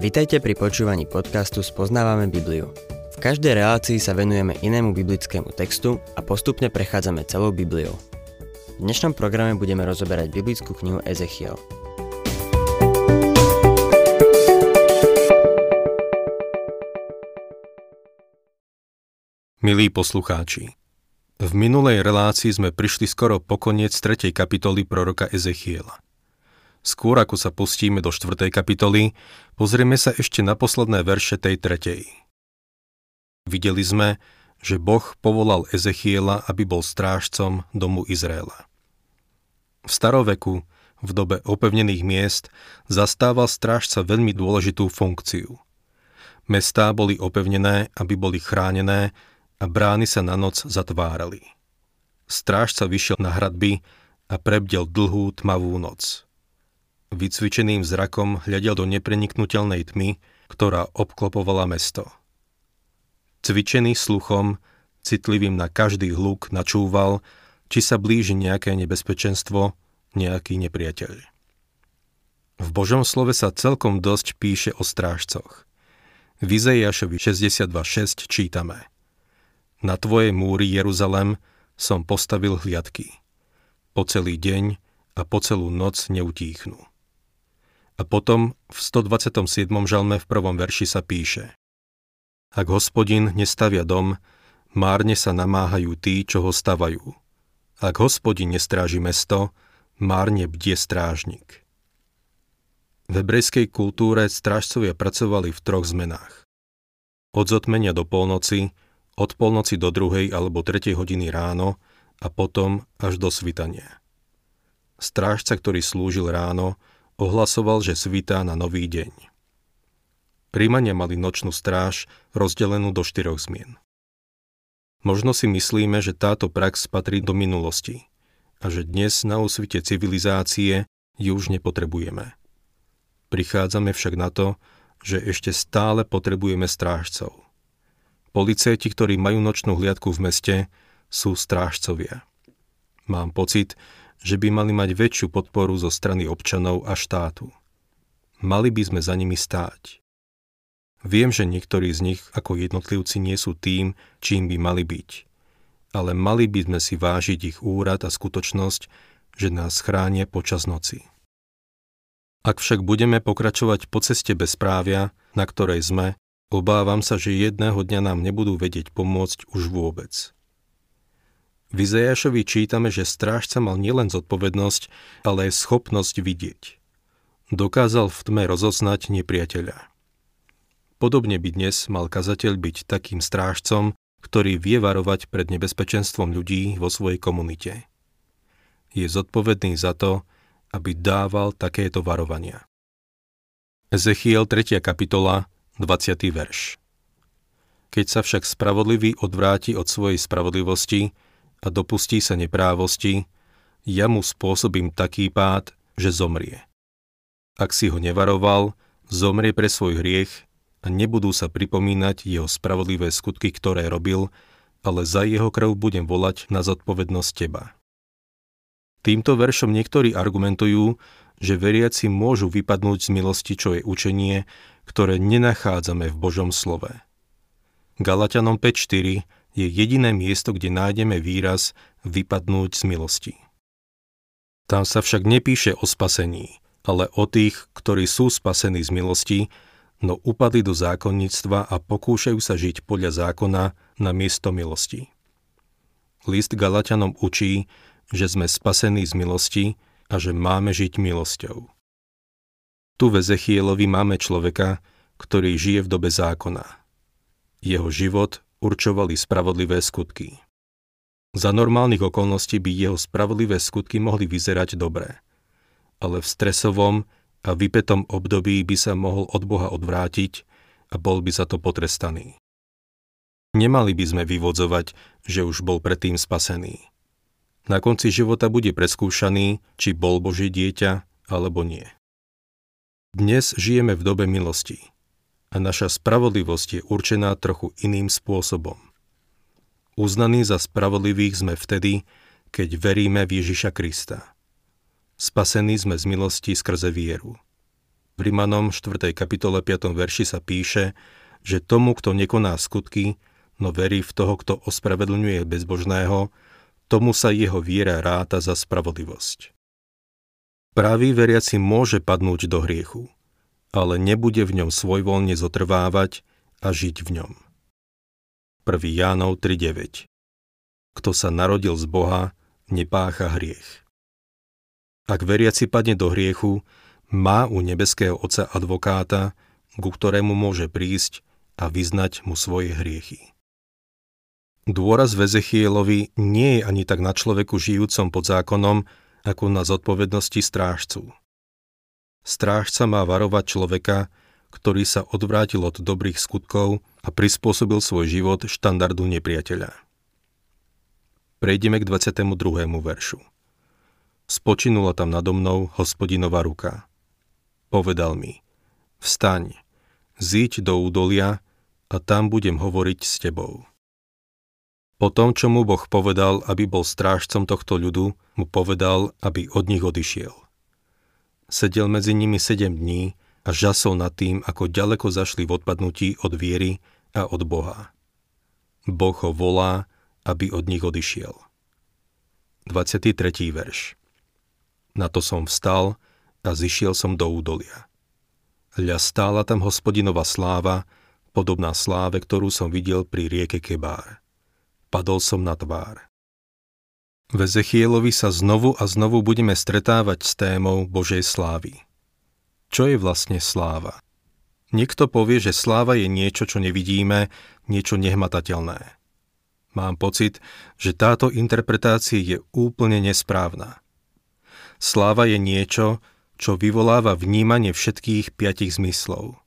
Vitajte pri počúvaní podcastu Spoznávame Bibliu. V každej relácii sa venujeme inému biblickému textu a postupne prechádzame celou Bibliou. V dnešnom programe budeme rozoberať biblickú knihu Ezechiel. Milí poslucháči, v minulej relácii sme prišli skoro po koniec 3. kapitoly proroka Ezechiela – Skôr ako sa pustíme do 4. kapitoly, pozrieme sa ešte na posledné verše tej tretej. Videli sme, že Boh povolal Ezechiela, aby bol strážcom domu Izraela. V staroveku, v dobe opevnených miest, zastával strážca veľmi dôležitú funkciu. Mestá boli opevnené, aby boli chránené a brány sa na noc zatvárali. Strážca vyšiel na hradby a prebdel dlhú tmavú noc. Vycvičeným zrakom hľadel do nepreniknutelnej tmy, ktorá obklopovala mesto. Cvičený sluchom, citlivým na každý hluk, načúval, či sa blíži nejaké nebezpečenstvo, nejaký nepriateľ. V Božom slove sa celkom dosť píše o strážcoch. V Izaiašovi 62.6 čítame Na tvoje múry, Jeruzalem, som postavil hliadky. Po celý deň a po celú noc neutíchnu. A potom v 127. žalme v prvom verši sa píše Ak hospodin nestavia dom, márne sa namáhajú tí, čo ho stavajú. Ak hospodin nestráži mesto, márne bdie strážnik. V hebrejskej kultúre strážcovia pracovali v troch zmenách. Od zotmenia do polnoci, od polnoci do druhej alebo tretej hodiny ráno a potom až do svitania. Strážca, ktorý slúžil ráno, ohlasoval, že svítá na nový deň. Príjmania mali nočnú stráž rozdelenú do štyroch zmien. Možno si myslíme, že táto prax patrí do minulosti a že dnes na úsvite civilizácie ju už nepotrebujeme. Prichádzame však na to, že ešte stále potrebujeme strážcov. Policajti, ktorí majú nočnú hliadku v meste, sú strážcovia. Mám pocit, že by mali mať väčšiu podporu zo strany občanov a štátu. Mali by sme za nimi stáť. Viem, že niektorí z nich ako jednotlivci nie sú tým, čím by mali byť, ale mali by sme si vážiť ich úrad a skutočnosť, že nás chránia počas noci. Ak však budeme pokračovať po ceste bezprávia, na ktorej sme, obávam sa, že jedného dňa nám nebudú vedieť pomôcť už vôbec. V čítame, že strážca mal nielen zodpovednosť, ale aj schopnosť vidieť. Dokázal v tme rozoznať nepriateľa. Podobne by dnes mal kazateľ byť takým strážcom, ktorý vie varovať pred nebezpečenstvom ľudí vo svojej komunite. Je zodpovedný za to, aby dával takéto varovania. Ezechiel 3. kapitola, 20. verš Keď sa však spravodlivý odvráti od svojej spravodlivosti, a dopustí sa neprávosti, ja mu spôsobím taký pád, že zomrie. Ak si ho nevaroval, zomrie pre svoj hriech a nebudú sa pripomínať jeho spravodlivé skutky, ktoré robil, ale za jeho krv budem volať na zodpovednosť teba. Týmto veršom niektorí argumentujú, že veriaci môžu vypadnúť z milosti, čo je učenie, ktoré nenachádzame v Božom slove. Galatianom 5.4 je jediné miesto, kde nájdeme výraz vypadnúť z milosti. Tam sa však nepíše o spasení, ale o tých, ktorí sú spasení z milosti, no upadli do zákonníctva a pokúšajú sa žiť podľa zákona na miesto milosti. List Galatianom učí, že sme spasení z milosti a že máme žiť milosťou. Tu v Ezechielovi máme človeka, ktorý žije v dobe zákona. Jeho život určovali spravodlivé skutky. Za normálnych okolností by jeho spravodlivé skutky mohli vyzerať dobre. Ale v stresovom a vypetom období by sa mohol od Boha odvrátiť a bol by za to potrestaný. Nemali by sme vyvodzovať, že už bol predtým spasený. Na konci života bude preskúšaný, či bol Božie dieťa alebo nie. Dnes žijeme v dobe milosti a naša spravodlivosť je určená trochu iným spôsobom. Uznaní za spravodlivých sme vtedy, keď veríme v Ježiša Krista. Spasení sme z milosti skrze vieru. V Rimanom 4. kapitole 5. verši sa píše, že tomu, kto nekoná skutky, no verí v toho, kto ospravedlňuje bezbožného, tomu sa jeho viera ráta za spravodlivosť. Pravý veriaci môže padnúť do hriechu, ale nebude v ňom svojvoľne zotrvávať a žiť v ňom. 1. Jánov 3.9 Kto sa narodil z Boha, nepácha hriech. Ak veriaci padne do hriechu, má u nebeského Otca advokáta, ku ktorému môže prísť a vyznať mu svoje hriechy. Dôraz Vezechielovi nie je ani tak na človeku žijúcom pod zákonom, ako na zodpovednosti strážcu. Strážca má varovať človeka, ktorý sa odvrátil od dobrých skutkov a prispôsobil svoj život štandardu nepriateľa. Prejdeme k 22. veršu. Spočinula tam nado mnou hospodinová ruka. Povedal mi, vstaň, zíď do údolia a tam budem hovoriť s tebou. Po tom, čo mu Boh povedal, aby bol strážcom tohto ľudu, mu povedal, aby od nich odišiel. Sedel medzi nimi sedem dní a žasol nad tým, ako ďaleko zašli v odpadnutí od viery a od Boha. Boh ho volá, aby od nich odišiel. 23. verš na to som vstal a zišiel som do údolia. Ľa stála tam hospodinová sláva, podobná sláve, ktorú som videl pri rieke Kebár. Padol som na tvár. V Ezechielovi sa znovu a znovu budeme stretávať s témou Božej slávy. Čo je vlastne sláva? Niekto povie, že sláva je niečo, čo nevidíme, niečo nehmatateľné. Mám pocit, že táto interpretácia je úplne nesprávna. Sláva je niečo, čo vyvoláva vnímanie všetkých piatich zmyslov.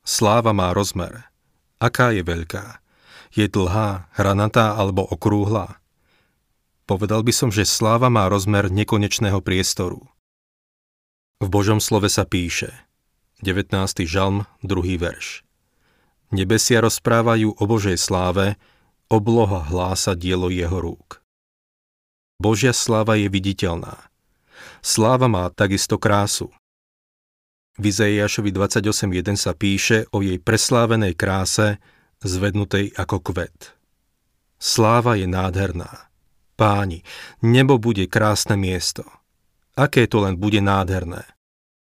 Sláva má rozmer. Aká je veľká? Je dlhá, hranatá alebo okrúhla? Povedal by som, že sláva má rozmer nekonečného priestoru. V Božom slove sa píše 19. žalm, 2. verš. Nebesia rozprávajú o Božej sláve, obloha hlása dielo jeho rúk. Božia sláva je viditeľná. Sláva má takisto krásu. V Izaiášovi 28.1 sa píše o jej preslávenej kráse, zvednutej ako kvet. Sláva je nádherná. Páni, nebo bude krásne miesto. Aké to len bude nádherné.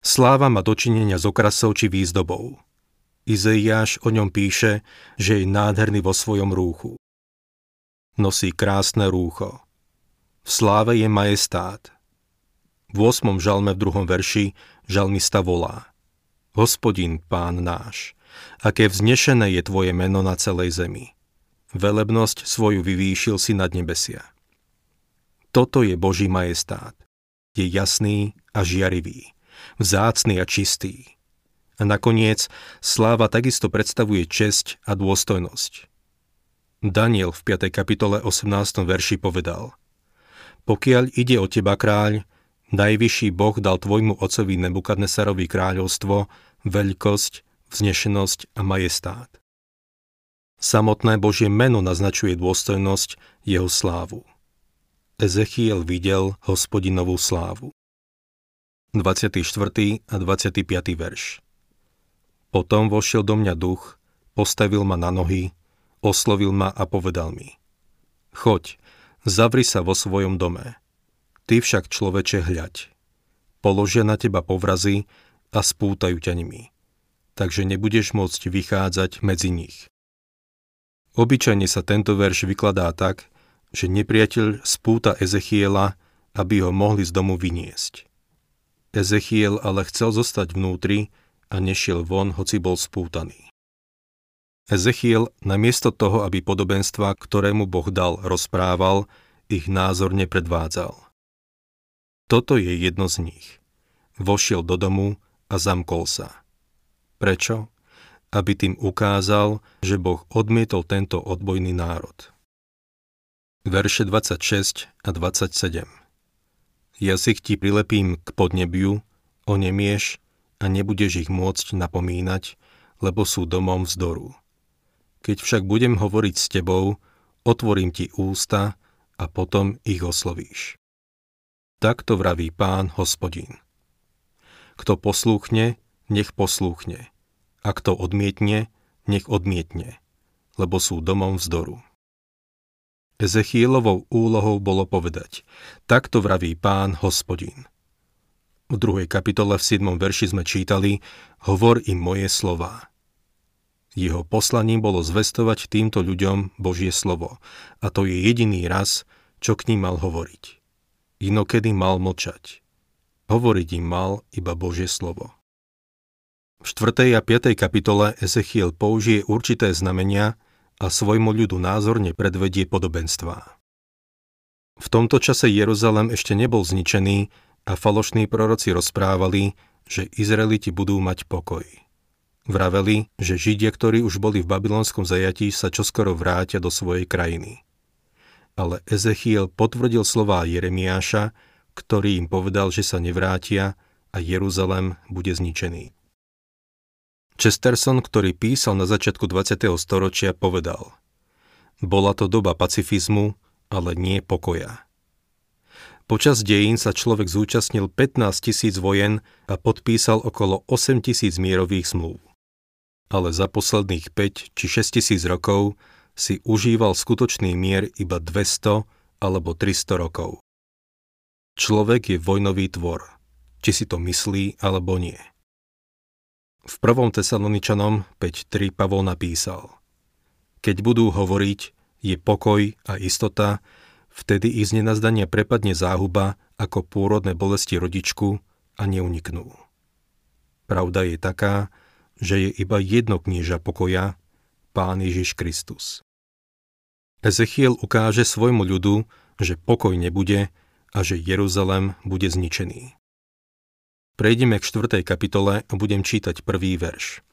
Sláva má dočinenia s okrasou či výzdobou. Izaiáš o ňom píše, že je nádherný vo svojom rúchu. Nosí krásne rúcho. V sláve je majestát, v 8. žalme v druhom verši žalmista volá Hospodin, pán náš, aké vznešené je tvoje meno na celej zemi. Velebnosť svoju vyvýšil si nad nebesia. Toto je Boží majestát. Je jasný a žiarivý, vzácný a čistý. A nakoniec sláva takisto predstavuje česť a dôstojnosť. Daniel v 5. kapitole 18. verši povedal Pokiaľ ide o teba, kráľ, Najvyšší Boh dal tvojmu ocovi Nebukadnesarovi kráľovstvo, veľkosť, vznešenosť a majestát. Samotné Božie meno naznačuje dôstojnosť jeho slávu. Ezechiel videl hospodinovú slávu. 24. a 25. verš Potom vošiel do mňa duch, postavil ma na nohy, oslovil ma a povedal mi Choď, zavri sa vo svojom dome. Ty však človeče hľaď. Položia na teba povrazy a spútajú ťa nimi. Takže nebudeš môcť vychádzať medzi nich. Obyčajne sa tento verš vykladá tak, že nepriateľ spúta Ezechiela, aby ho mohli z domu vyniesť. Ezechiel ale chcel zostať vnútri a nešiel von, hoci bol spútaný. Ezechiel namiesto toho, aby podobenstva, ktorému Boh dal, rozprával, ich názorne predvádzal. Toto je jedno z nich. Vošiel do domu a zamkol sa. Prečo? Aby tým ukázal, že Boh odmietol tento odbojný národ. Verše 26 a 27 Jazyk ti prilepím k podnebiu, onemieš a nebudeš ich môcť napomínať, lebo sú domom vzdoru. Keď však budem hovoriť s tebou, otvorím ti ústa a potom ich oslovíš. Takto vraví pán hospodín. Kto poslúchne, nech poslúchne. Ak to odmietne, nech odmietne, lebo sú domom vzdoru. Ezechielovou úlohou bolo povedať, takto vraví pán hospodín. V druhej kapitole v 7. verši sme čítali, hovor im moje slová. Jeho poslaním bolo zvestovať týmto ľuďom Božie slovo a to je jediný raz, čo k ním mal hovoriť. Inokedy mal mlčať. Hovoriť im mal iba Božie slovo. V 4. a 5. kapitole Ezechiel použije určité znamenia, a svojmu ľudu názorne predvedie podobenstvá. V tomto čase Jeruzalem ešte nebol zničený a falošní proroci rozprávali, že Izraeliti budú mať pokoj. Vraveli, že Židia, ktorí už boli v babylonskom zajatí, sa čoskoro vrátia do svojej krajiny. Ale Ezechiel potvrdil slová Jeremiáša, ktorý im povedal, že sa nevrátia a Jeruzalem bude zničený. Chesterson, ktorý písal na začiatku 20. storočia, povedal Bola to doba pacifizmu, ale nie pokoja. Počas dejín sa človek zúčastnil 15 tisíc vojen a podpísal okolo 8 tisíc mierových zmluv. Ale za posledných 5 či 6 tisíc rokov si užíval skutočný mier iba 200 alebo 300 rokov. Človek je vojnový tvor, či si to myslí alebo nie. V prvom Tesaloničanom 5.3 Pavol napísal Keď budú hovoriť, je pokoj a istota, vtedy ich z prepadne záhuba ako pôrodné bolesti rodičku a neuniknú. Pravda je taká, že je iba jedno knieža pokoja, Pán Ježiš Kristus. Ezechiel ukáže svojmu ľudu, že pokoj nebude a že Jeruzalem bude zničený. Prejdeme k 4. kapitole a budem čítať prvý verš.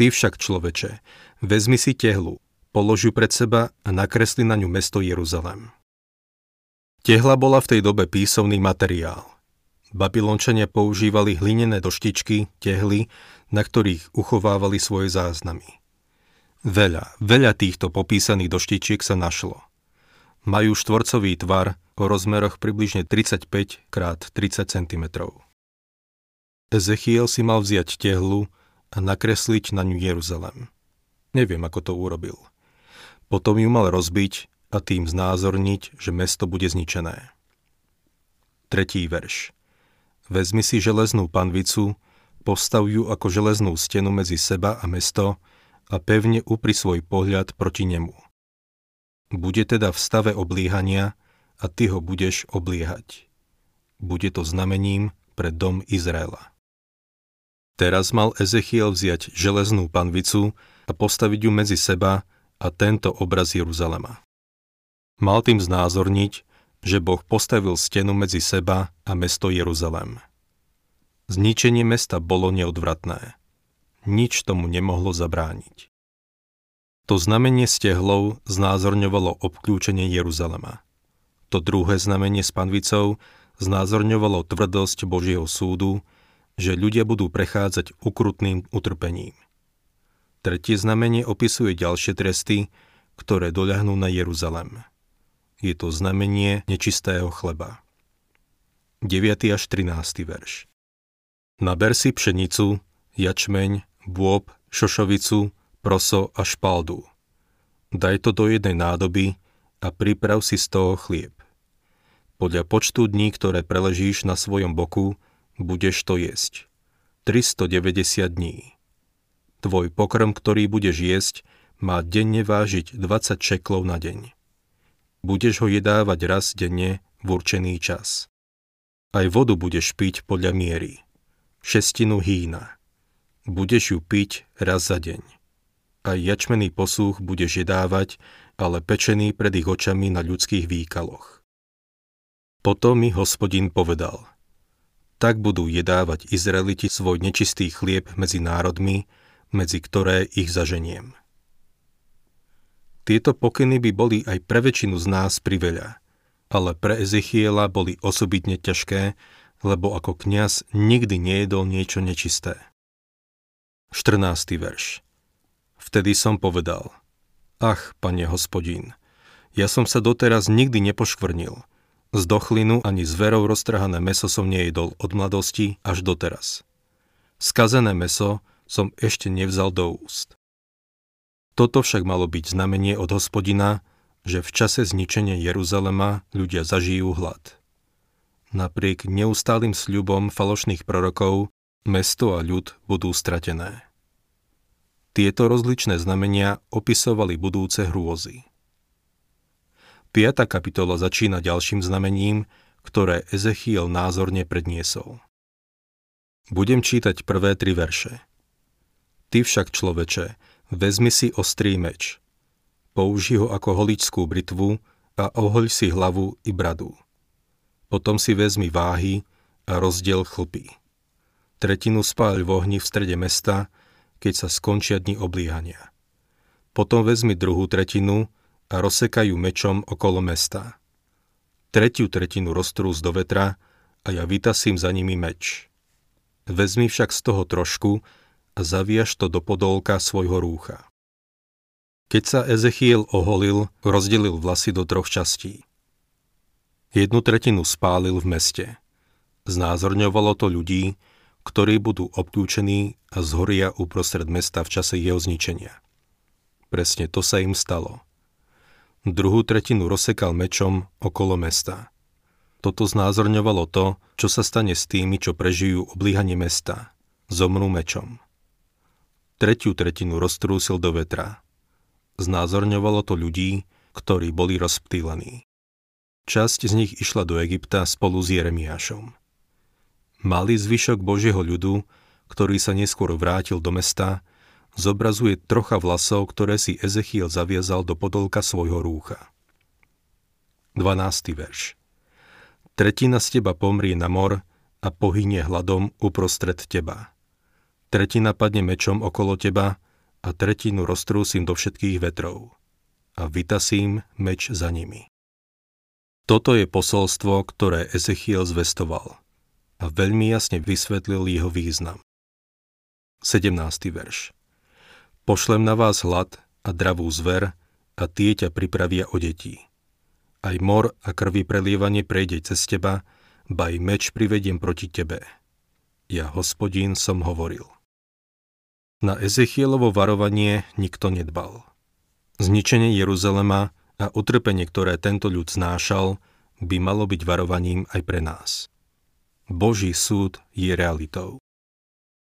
Ty však, človeče, vezmi si tehlu, polož ju pred seba a nakresli na ňu mesto Jeruzalem. Tehla bola v tej dobe písomný materiál. Babylončania používali hlinené doštičky, tehly, na ktorých uchovávali svoje záznamy. Veľa, veľa týchto popísaných doštičiek sa našlo. Majú štvorcový tvar o rozmeroch približne 35 x 30 cm. Ezechiel si mal vziať tehlu a nakresliť na ňu Jeruzalem. Neviem, ako to urobil. Potom ju mal rozbiť a tým znázorniť, že mesto bude zničené. Tretí verš. Vezmi si železnú panvicu, postav ju ako železnú stenu medzi seba a mesto a pevne upri svoj pohľad proti nemu. Bude teda v stave oblíhania a ty ho budeš obliehať. Bude to znamením pre dom Izraela. Teraz mal Ezechiel vziať železnú panvicu a postaviť ju medzi seba a tento obraz Jeruzalema. Mal tým znázorniť, že Boh postavil stenu medzi seba a mesto Jeruzalem. Zničenie mesta bolo neodvratné. Nič tomu nemohlo zabrániť. To znamenie stehlov znázorňovalo obklúčenie Jeruzalema. To druhé znamenie s panvicou znázorňovalo tvrdosť Božieho súdu, že ľudia budú prechádzať ukrutným utrpením. Tretie znamenie opisuje ďalšie tresty, ktoré doľahnú na Jeruzalem. Je to znamenie nečistého chleba. 9. až 13. verš Naber si pšenicu, jačmeň, bôb, šošovicu, proso a špaldu. Daj to do jednej nádoby a priprav si z toho chlieb. Podľa počtu dní, ktoré preležíš na svojom boku, budeš to jesť. 390 dní. Tvoj pokrm, ktorý budeš jesť, má denne vážiť 20 šeklov na deň. Budeš ho jedávať raz denne v určený čas. Aj vodu budeš piť podľa miery. Šestinu hýna. Budeš ju piť raz za deň. Aj jačmený posúch budeš jedávať, ale pečený pred ich očami na ľudských výkaloch. Potom mi hospodin povedal – tak budú jedávať Izraeliti svoj nečistý chlieb medzi národmi, medzi ktoré ich zaženiem. Tieto pokyny by boli aj pre väčšinu z nás priveľa, ale pre Ezechiela boli osobitne ťažké, lebo ako kňaz nikdy nejedol niečo nečisté. 14. verš Vtedy som povedal, ach, pane hospodín, ja som sa doteraz nikdy nepoškvrnil, z dochlinu ani z roztrhané meso som nejedol od mladosti až doteraz. Skazené meso som ešte nevzal do úst. Toto však malo byť znamenie od hospodina, že v čase zničenia Jeruzalema ľudia zažijú hlad. Napriek neustálým sľubom falošných prorokov, mesto a ľud budú stratené. Tieto rozličné znamenia opisovali budúce hrôzy. 5. kapitola začína ďalším znamením, ktoré Ezechiel názorne predniesol. Budem čítať prvé tri verše. Ty však, človeče, vezmi si ostrý meč, použi ho ako holičskú britvu a ohoľ si hlavu i bradu. Potom si vezmi váhy a rozdiel chlpy. Tretinu spáľ v ohni v strede mesta, keď sa skončia dni obliehania. Potom vezmi druhú tretinu a rozsekajú mečom okolo mesta. Tretiu tretinu roztrús do vetra a ja vytasím za nimi meč. Vezmi však z toho trošku a zaviaž to do podolka svojho rúcha. Keď sa Ezechiel oholil, rozdelil vlasy do troch častí. Jednu tretinu spálil v meste. Znázorňovalo to ľudí, ktorí budú obklúčení a zhoria uprostred mesta v čase jeho zničenia. Presne to sa im stalo. Druhú tretinu rozsekal mečom okolo mesta. Toto znázorňovalo to, čo sa stane s tými, čo prežijú oblíhanie mesta. Zomrú mečom. Tretiu tretinu roztrúsil do vetra. Znázorňovalo to ľudí, ktorí boli rozptýlení. Časť z nich išla do Egypta spolu s Jeremiášom. Malý zvyšok Božieho ľudu, ktorý sa neskôr vrátil do mesta, zobrazuje trocha vlasov, ktoré si Ezechiel zaviazal do podolka svojho rúcha. 12. verš Tretina z teba pomrie na mor a pohynie hladom uprostred teba. Tretina padne mečom okolo teba a tretinu roztrúsim do všetkých vetrov. A vytasím meč za nimi. Toto je posolstvo, ktoré Ezechiel zvestoval a veľmi jasne vysvetlil jeho význam. 17. verš Pošlem na vás hlad a dravú zver a tie ťa pripravia o detí aj mor a krvi prelievanie prejde cez teba, baj meč privediem proti tebe. Ja, hospodín, som hovoril. Na Ezechielovo varovanie nikto nedbal. Zničenie Jeruzalema a utrpenie, ktoré tento ľud znášal, by malo byť varovaním aj pre nás. Boží súd je realitou.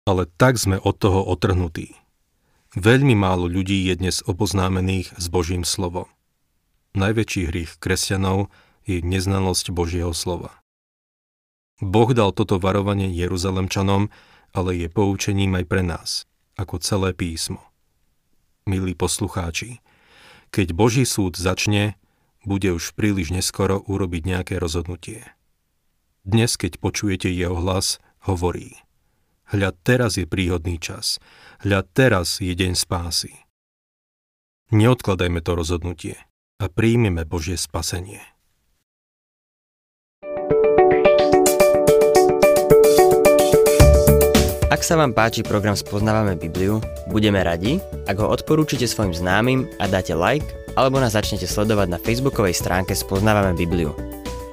Ale tak sme od toho otrhnutí. Veľmi málo ľudí je dnes oboznámených s Božím slovom najväčší hriech kresťanov je neznalosť Božieho slova. Boh dal toto varovanie Jeruzalemčanom, ale je poučením aj pre nás, ako celé písmo. Milí poslucháči, keď Boží súd začne, bude už príliš neskoro urobiť nejaké rozhodnutie. Dnes, keď počujete jeho hlas, hovorí Hľa teraz je príhodný čas, hľa teraz je deň spásy. Neodkladajme to rozhodnutie a príjmeme Božie spasenie. Ak sa vám páči program Spoznávame Bibliu, budeme radi, ak ho odporúčite svojim známym a dáte like, alebo nás začnete sledovať na facebookovej stránke Spoznávame Bibliu.